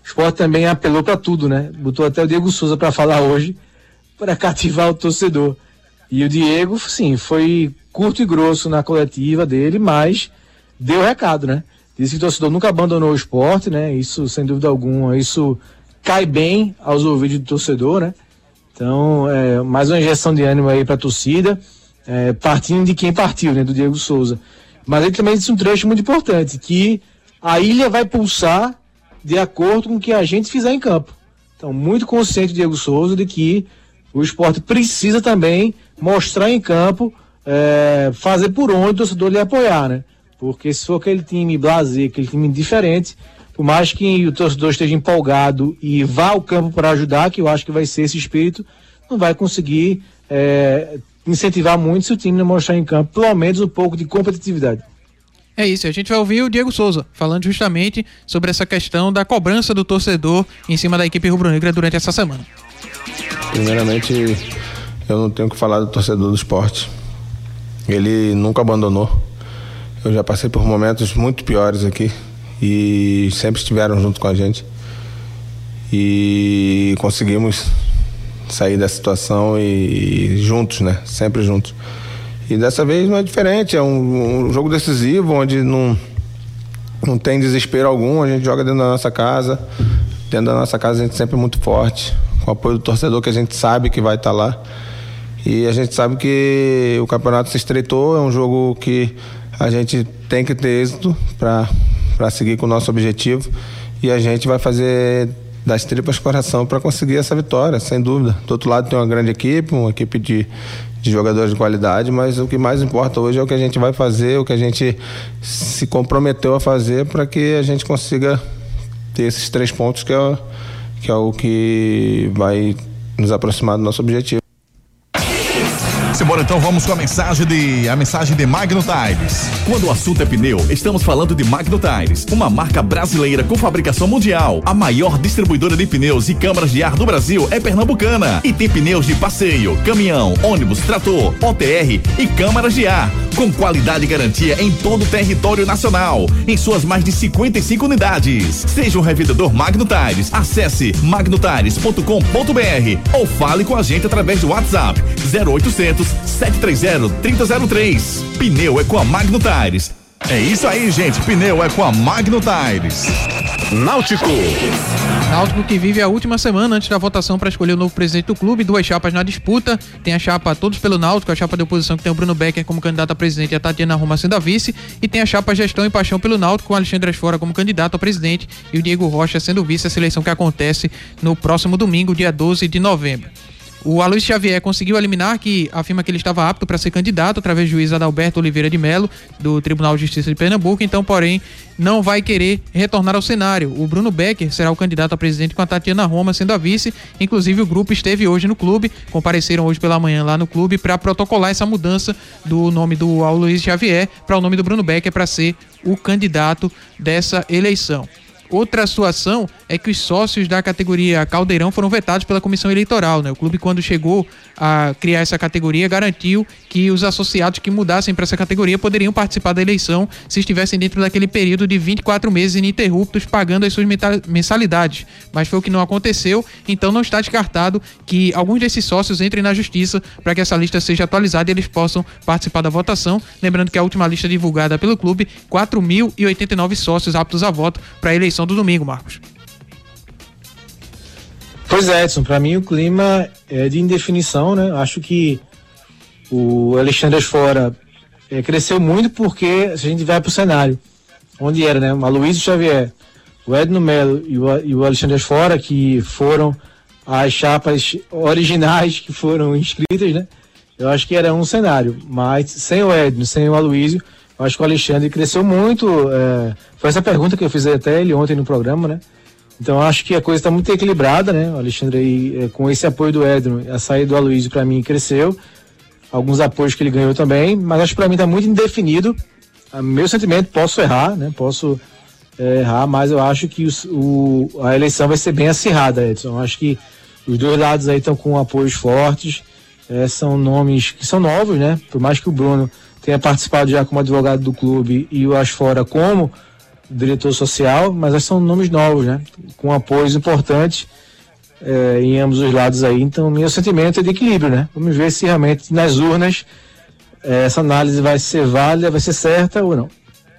O esporte também apelou para tudo, né? Botou até o Diego Souza para falar hoje, para cativar o torcedor. E o Diego, sim, foi curto e grosso na coletiva dele, mas deu recado, né? Disse que o torcedor nunca abandonou o esporte, né? Isso, sem dúvida alguma, isso cai bem aos ouvidos do torcedor, né? Então, é, mais uma injeção de ânimo aí para a torcida, é, partindo de quem partiu, né? Do Diego Souza. Mas ele também disse um trecho muito importante, que a ilha vai pulsar de acordo com o que a gente fizer em campo. Então, muito consciente Diego Souza de que o esporte precisa também mostrar em campo, é, fazer por onde o torcedor lhe apoiar, né? Porque se for aquele time blazer, aquele time diferente, por mais que o torcedor esteja empolgado e vá ao campo para ajudar, que eu acho que vai ser esse espírito, não vai conseguir é, incentivar muito se o time não mostrar em campo pelo menos um pouco de competitividade. É isso, a gente vai ouvir o Diego Souza falando justamente sobre essa questão da cobrança do torcedor em cima da equipe rubro-negra durante essa semana. Primeiramente, eu não tenho que falar do torcedor do esporte. Ele nunca abandonou. Eu já passei por momentos muito piores aqui e sempre estiveram junto com a gente. E conseguimos sair da situação e, juntos, né? Sempre juntos. E dessa vez não é diferente, é um, um jogo decisivo onde não, não tem desespero algum, a gente joga dentro da nossa casa. Dentro da nossa casa a gente sempre é muito forte, com o apoio do torcedor que a gente sabe que vai estar tá lá. E a gente sabe que o campeonato se estreitou, é um jogo que a gente tem que ter êxito para seguir com o nosso objetivo. E a gente vai fazer das tripas coração para conseguir essa vitória, sem dúvida. Do outro lado tem uma grande equipe, uma equipe de, de jogadores de qualidade, mas o que mais importa hoje é o que a gente vai fazer, o que a gente se comprometeu a fazer para que a gente consiga ter esses três pontos que é, que é o que vai nos aproximar do nosso objetivo. Simbora então, vamos com a mensagem de a mensagem de Magno Tires. Quando o assunto é pneu, estamos falando de Magno Tires, uma marca brasileira com fabricação mundial. A maior distribuidora de pneus e câmaras de ar do Brasil é pernambucana e tem pneus de passeio, caminhão, ônibus, trator, OTR e câmaras de ar, com qualidade e garantia em todo o território nacional, em suas mais de 55 unidades. Seja um revendedor Magno Tires, acesse magnotires.com.br ou fale com a gente através do WhatsApp 0800 730 3003. Pneu é com a Magno Tires. É isso aí, gente. Pneu é com a Magno Tires. Náutico. Náutico que vive a última semana antes da votação para escolher o novo presidente do clube, duas chapas na disputa. Tem a chapa Todos pelo Náutico, a chapa de oposição que tem o Bruno Becker como candidato a presidente e a Tatiana Roma sendo a vice. E tem a chapa Gestão e Paixão pelo Náutico, com o Alexandre Asfora como candidato a presidente e o Diego Rocha sendo vice, a seleção que acontece no próximo domingo, dia 12 de novembro. O Aloysio Xavier conseguiu eliminar que afirma que ele estava apto para ser candidato através do juiz Adalberto Oliveira de Melo, do Tribunal de Justiça de Pernambuco, então, porém, não vai querer retornar ao cenário. O Bruno Becker será o candidato a presidente com a Tatiana Roma sendo a vice. Inclusive, o grupo esteve hoje no clube, compareceram hoje pela manhã lá no clube para protocolar essa mudança do nome do Aloysio Xavier para o nome do Bruno Becker para ser o candidato dessa eleição. Outra situação é que os sócios da categoria Caldeirão foram vetados pela comissão eleitoral. Né? O clube, quando chegou a criar essa categoria, garantiu que os associados que mudassem para essa categoria poderiam participar da eleição se estivessem dentro daquele período de 24 meses ininterruptos pagando as suas mensalidades. Mas foi o que não aconteceu, então não está descartado que alguns desses sócios entrem na justiça para que essa lista seja atualizada e eles possam participar da votação. Lembrando que a última lista divulgada pelo clube, 4.089 sócios aptos a voto para a eleição do domingo, Marcos. Pois é, Edson, para mim o clima é de indefinição, né? Acho que o Alexandre Fora é, cresceu muito porque se a gente vai para o cenário, onde era, né? O Aloysio Xavier, o Edno Melo e o, e o Alexandre Fora, que foram as chapas originais que foram inscritas, né? Eu acho que era um cenário, mas sem o Edno, sem o Aloysio, acho que o Alexandre cresceu muito. É, foi essa pergunta que eu fiz até ele ontem no programa, né? Então acho que a coisa está muito equilibrada, né? O Alexandre aí, é, com esse apoio do Edno, a saída do Aloysio para mim cresceu. Alguns apoios que ele ganhou também, mas acho que para mim está muito indefinido. A meu sentimento, posso errar, né? Posso é, errar, mas eu acho que os, o, a eleição vai ser bem acirrada, Edson. Eu acho que os dois lados aí estão com apoios fortes. É, são nomes que são novos, né? Por mais que o Bruno tenha participado já como advogado do clube e o Asfora como diretor social, mas são nomes novos, né? Com apoios importantes é, em ambos os lados aí. Então, meu sentimento é de equilíbrio, né? Vamos ver se realmente nas urnas é, essa análise vai ser válida, vai ser certa ou não.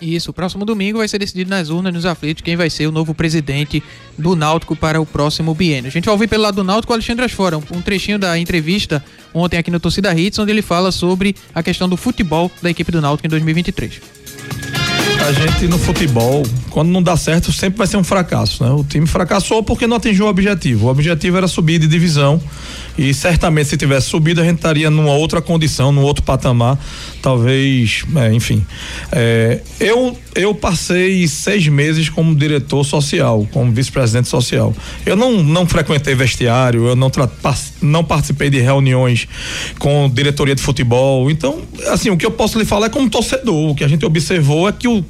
Isso, o próximo domingo vai ser decidido nas urnas, nos aflitos, quem vai ser o novo presidente do Náutico para o próximo biênio. A gente vai ouvir pelo lado do Náutico o Alexandre Asfora, um, um trechinho da entrevista ontem aqui no Torcida Hits, onde ele fala sobre a questão do futebol da equipe do Náutico em 2023 a gente no futebol, quando não dá certo, sempre vai ser um fracasso, né? O time fracassou porque não atingiu o objetivo. O objetivo era subir de divisão e certamente se tivesse subido a gente estaria numa outra condição, num outro patamar, talvez, é, enfim. É, eu eu passei seis meses como diretor social, como vice-presidente social. Eu não não frequentei vestiário, eu não não participei de reuniões com diretoria de futebol. Então, assim, o que eu posso lhe falar é como torcedor. O que a gente observou é que o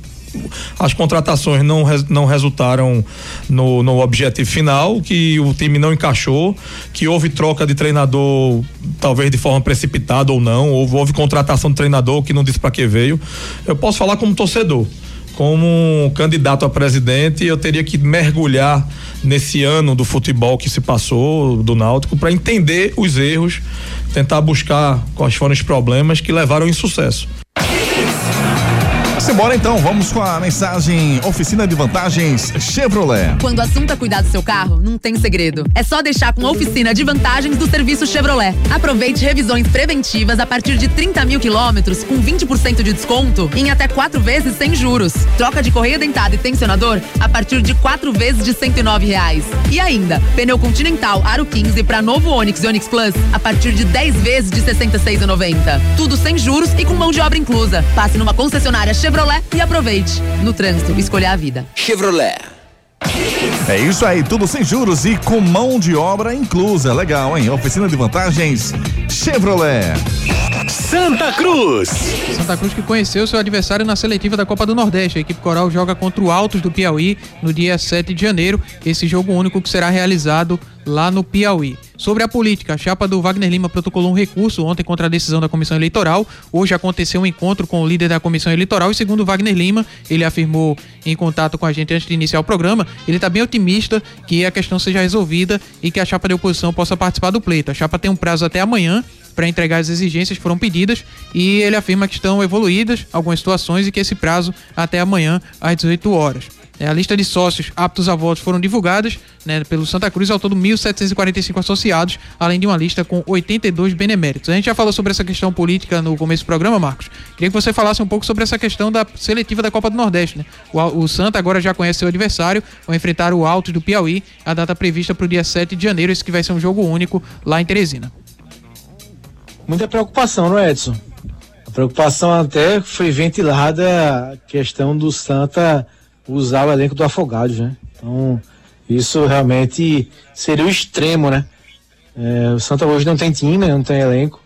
as contratações não, não resultaram no, no objetivo final, que o time não encaixou, que houve troca de treinador, talvez de forma precipitada ou não, houve, houve contratação de treinador que não disse para que veio. Eu posso falar como torcedor como candidato a presidente, eu teria que mergulhar nesse ano do futebol que se passou, do Náutico, para entender os erros, tentar buscar quais foram os problemas que levaram ao insucesso. Simbora então, vamos com a mensagem Oficina de Vantagens Chevrolet. Quando o assunto é cuidar do seu carro, não tem segredo. É só deixar com a Oficina de Vantagens do serviço Chevrolet. Aproveite revisões preventivas a partir de 30 mil quilômetros com 20% de desconto em até quatro vezes sem juros. Troca de correia dentada e tensionador a partir de quatro vezes de 109 reais. E ainda, pneu Continental Aro 15 para novo Onix e Onix Plus a partir de 10 vezes de 66,90. Tudo sem juros e com mão de obra inclusa. Passe numa concessionária Chevrolet Chevrolet e aproveite. No trânsito, escolha a vida. Chevrolet. É isso aí, tudo sem juros e com mão de obra inclusa. Legal, hein? Oficina de vantagens Chevrolet. Santa Cruz. Santa Cruz que conheceu seu adversário na seletiva da Copa do Nordeste. A equipe coral joga contra o Altos do Piauí no dia 7 de janeiro. Esse jogo único que será realizado lá no Piauí. Sobre a política, a chapa do Wagner Lima protocolou um recurso ontem contra a decisão da comissão eleitoral. Hoje aconteceu um encontro com o líder da comissão eleitoral e, segundo Wagner Lima, ele afirmou em contato com a gente antes de iniciar o programa, ele está bem otimista que a questão seja resolvida e que a chapa de oposição possa participar do pleito. A chapa tem um prazo até amanhã para entregar as exigências foram pedidas e ele afirma que estão evoluídas algumas situações e que esse prazo até amanhã às 18 horas. É, a lista de sócios aptos a votos foram divulgadas né, pelo Santa Cruz, ao todo 1.745 associados, além de uma lista com 82 beneméritos. A gente já falou sobre essa questão política no começo do programa, Marcos. Queria que você falasse um pouco sobre essa questão da seletiva da Copa do Nordeste. Né? O, o Santa agora já conhece seu adversário, vai enfrentar o Alto do Piauí, a data prevista para o dia 7 de janeiro, esse que vai ser um jogo único lá em Teresina. Muita preocupação, não é, Edson? A preocupação até foi ventilada a questão do Santa usar o elenco do Afogados, né? Então, isso realmente seria o extremo, né? É, o Santa hoje não tem time, não tem elenco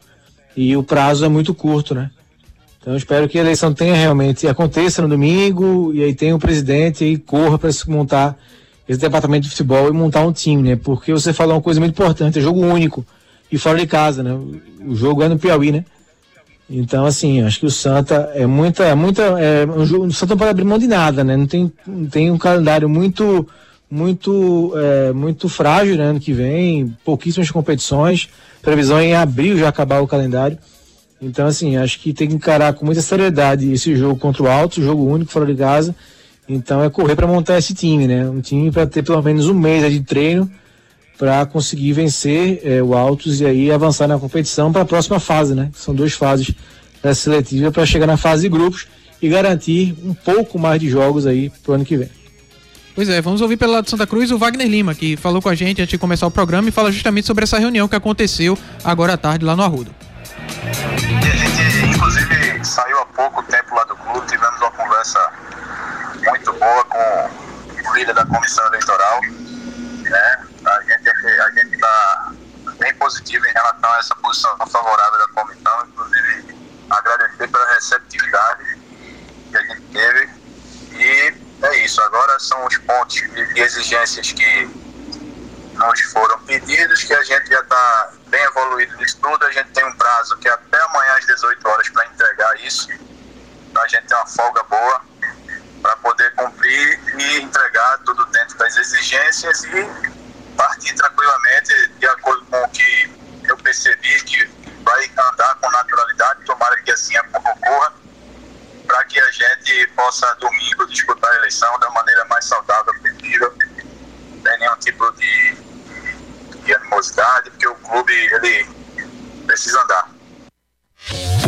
e o prazo é muito curto, né? Então espero que a eleição tenha realmente aconteça no domingo e aí tenha o presidente e corra para se montar esse departamento de futebol e montar um time, né? Porque você falou uma coisa muito importante, é jogo único e fora de casa, né? O jogo é no Piauí, né? Então, assim, acho que o Santa é muita, é muita, é, um jogo, o Santa não pode abrir mão de nada, né? Não tem, tem um calendário muito, muito, é, muito frágil, né? Ano que vem, pouquíssimas competições, previsão é em abril já acabar o calendário. Então, assim, acho que tem que encarar com muita seriedade esse jogo contra o Alto, jogo único fora de casa. Então, é correr para montar esse time, né? Um time para ter pelo menos um mês de treino para conseguir vencer é, o Altos e aí avançar na competição para a próxima fase, né? São duas fases da seletiva para chegar na fase de grupos e garantir um pouco mais de jogos aí pro ano que vem. Pois é, vamos ouvir pelo lado de Santa Cruz o Wagner Lima, que falou com a gente antes de começar o programa e fala justamente sobre essa reunião que aconteceu agora à tarde lá no Arruda. E a gente, inclusive, saiu há pouco tempo lá do clube, tivemos uma conversa muito boa com o líder da comissão eleitoral, né? A gente a gente está bem positivo em relação a essa posição favorável da comissão, inclusive agradecer pela receptividade que a gente teve e é isso. Agora são os pontos de exigências que nos foram pedidos, que a gente já está bem evoluído nisso tudo. A gente tem um prazo que é até amanhã às 18 horas para entregar isso. Então a gente tem uma folga boa para poder cumprir e entregar tudo dentro das exigências e partir tranquilamente de acordo com o que eu percebi que vai andar com naturalidade, tomara que assim ocorra, para que a gente possa domingo disputar a eleição da maneira mais saudável possível, sem nenhum tipo de, de animosidade, porque o clube ele precisa andar.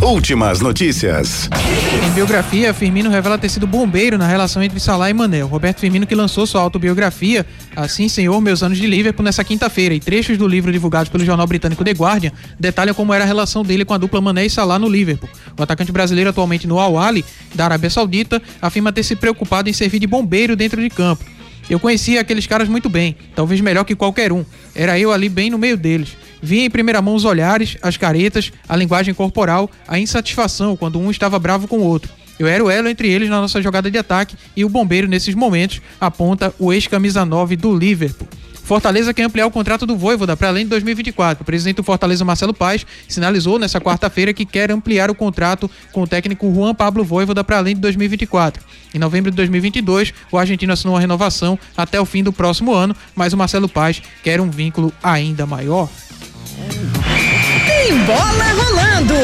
Últimas notícias. Em biografia, Firmino revela ter sido bombeiro na relação entre Salah e Manel. Roberto Firmino que lançou sua autobiografia, Assim Senhor, Meus Anos de Liverpool, nessa quinta-feira. E trechos do livro divulgados pelo jornal britânico The Guardian detalham como era a relação dele com a dupla Mané e Salah no Liverpool. O atacante brasileiro atualmente no Al-Ali, da Arábia Saudita, afirma ter se preocupado em servir de bombeiro dentro de campo. Eu conhecia aqueles caras muito bem, talvez melhor que qualquer um. Era eu ali bem no meio deles. Via em primeira mão os olhares, as caretas, a linguagem corporal, a insatisfação quando um estava bravo com o outro. Eu era o elo entre eles na nossa jogada de ataque e o bombeiro nesses momentos aponta o ex-camisa 9 do Liverpool. Fortaleza quer ampliar o contrato do Voivoda para além de 2024. O presidente do Fortaleza, Marcelo Paes, sinalizou nessa quarta-feira que quer ampliar o contrato com o técnico Juan Pablo Voivoda para além de 2024. Em novembro de 2022, o argentino assinou uma renovação até o fim do próximo ano, mas o Marcelo Paes quer um vínculo ainda maior. Tem bola rolando!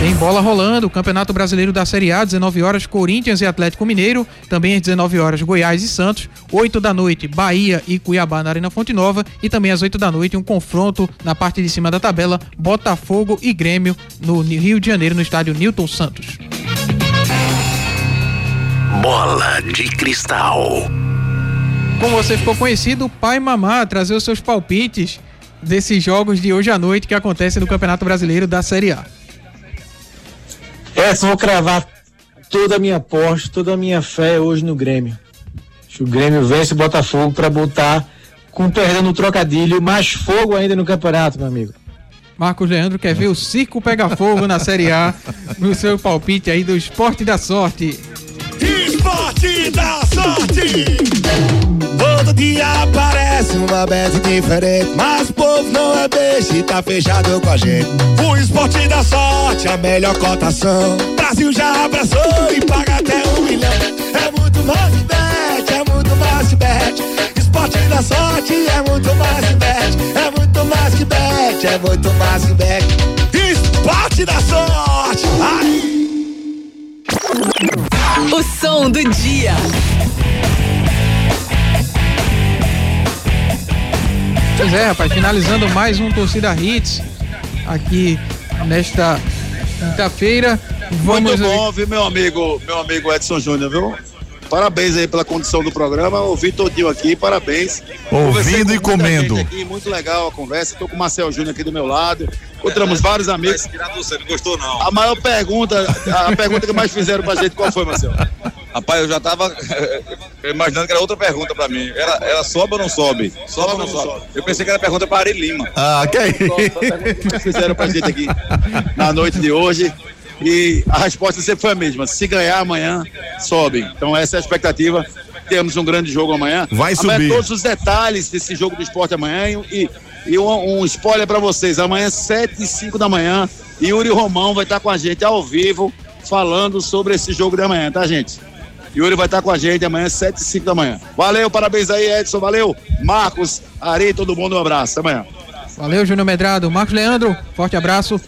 Tem bola rolando, o Campeonato Brasileiro da Série A, 19 horas, Corinthians e Atlético Mineiro. Também às 19 horas, Goiás e Santos. 8 da noite, Bahia e Cuiabá na Arena Fonte Nova. E também às 8 da noite, um confronto na parte de cima da tabela, Botafogo e Grêmio no Rio de Janeiro, no estádio Newton Santos. Bola de cristal. Como você ficou conhecido, Pai Mamá trazer os seus palpites desses jogos de hoje à noite que acontecem no Campeonato Brasileiro da Série A. Essa vou cravar toda a minha aposta, toda a minha fé hoje no Grêmio. Que o Grêmio vence o Botafogo para botar, com perdão no trocadilho, mais fogo ainda no campeonato, meu amigo. Marcos Leandro quer ver o circo pegar fogo na Série A, no seu palpite aí do Esporte da Sorte. Esporte da sorte! Todo dia aparece uma bet diferente, mas o povo não é beijo e tá fechado com a gente. O esporte da sorte, a melhor cotação. Brasil já abraçou e paga até um milhão. É muito mais bet, é muito mais bet. Esporte da sorte é muito mais bet, é muito mais que bet, é muito mais que bet. Esporte da sorte! Ai! O som do dia. Pois é, rapaz, finalizando mais um Torcida Hits aqui nesta quinta-feira. Vamos Muito bom, viu, meu amigo, meu amigo Edson Júnior, viu? Parabéns aí pela condição do programa. Ouvi todinho aqui, parabéns. Ouvindo e comendo. Aqui, muito legal a conversa. Estou com o Marcel Júnior aqui do meu lado. Encontramos vários amigos. Você não gostou, não? A maior pergunta, a pergunta que mais fizeram pra gente, qual foi, Marcel? Rapaz, eu já tava imaginando que era outra pergunta pra mim. Era, era sobe ou não sobe? Sobe ou não sobe? Eu pensei que era pergunta pra Ari Lima. Ah, que aí? que fizeram pra gente aqui na noite de hoje. E a resposta sempre foi a mesma. Se ganhar amanhã, sobe. Então essa é a expectativa. Temos um grande jogo amanhã. Vai Amanhã subir. todos os detalhes desse jogo do esporte amanhã. E, e um, um spoiler pra vocês. Amanhã, 7 e 5 da manhã, Yuri Romão vai estar com a gente ao vivo, falando sobre esse jogo de amanhã, tá, gente? Yuri vai estar com a gente amanhã, 7 e 5 da manhã. Valeu, parabéns aí, Edson. Valeu, Marcos, Ari, todo mundo, um abraço. Até amanhã. Valeu, Júnior Medrado. Marcos Leandro, forte abraço.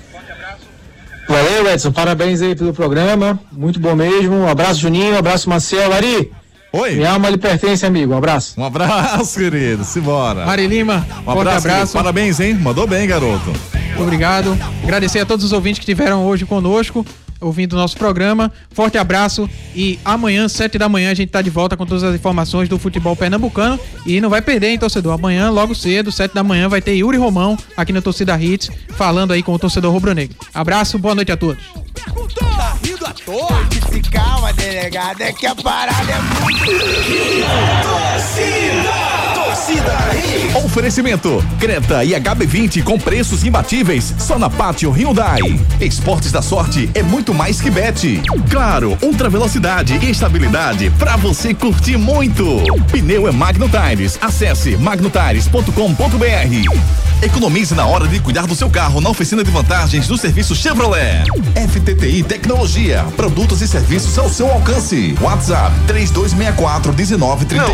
Valeu, Edson. Parabéns aí pelo programa. Muito bom mesmo. Um abraço, Juninho. Um abraço, Marcel. Ari. Oi. Minha alma lhe pertence, amigo. Um abraço. Um abraço, querido. Simbora. Mari Lima, Um forte abraço. abraço. Parabéns, hein? Mandou bem, garoto. Obrigado. Agradecer a todos os ouvintes que estiveram hoje conosco, ouvindo o nosso programa. Forte abraço e amanhã, sete da manhã, a gente tá de volta com todas as informações do futebol pernambucano. E não vai perder, hein, torcedor? Amanhã, logo cedo, sete da manhã, vai ter Yuri Romão aqui no Torcida Hits, falando aí com o torcedor rubro-negro. Abraço, boa noite a todos. Tá rindo à toa? Calma, delegado, é que a parada é muito. Torcida! Torcida Oferecimento: Creta e HB20 com preços imbatíveis só na Pátio Hyundai. Esportes da sorte é muito mais que bet. Claro, ultra velocidade e estabilidade pra você curtir muito. Pneu é Magno Tires. Acesse magnotires.com.br. Economize na hora de cuidar do seu carro na oficina de vantagens do serviço Chevrolet. FTTI Tecnologia, produtos e serviços ao seu alcance. WhatsApp 3264 1930.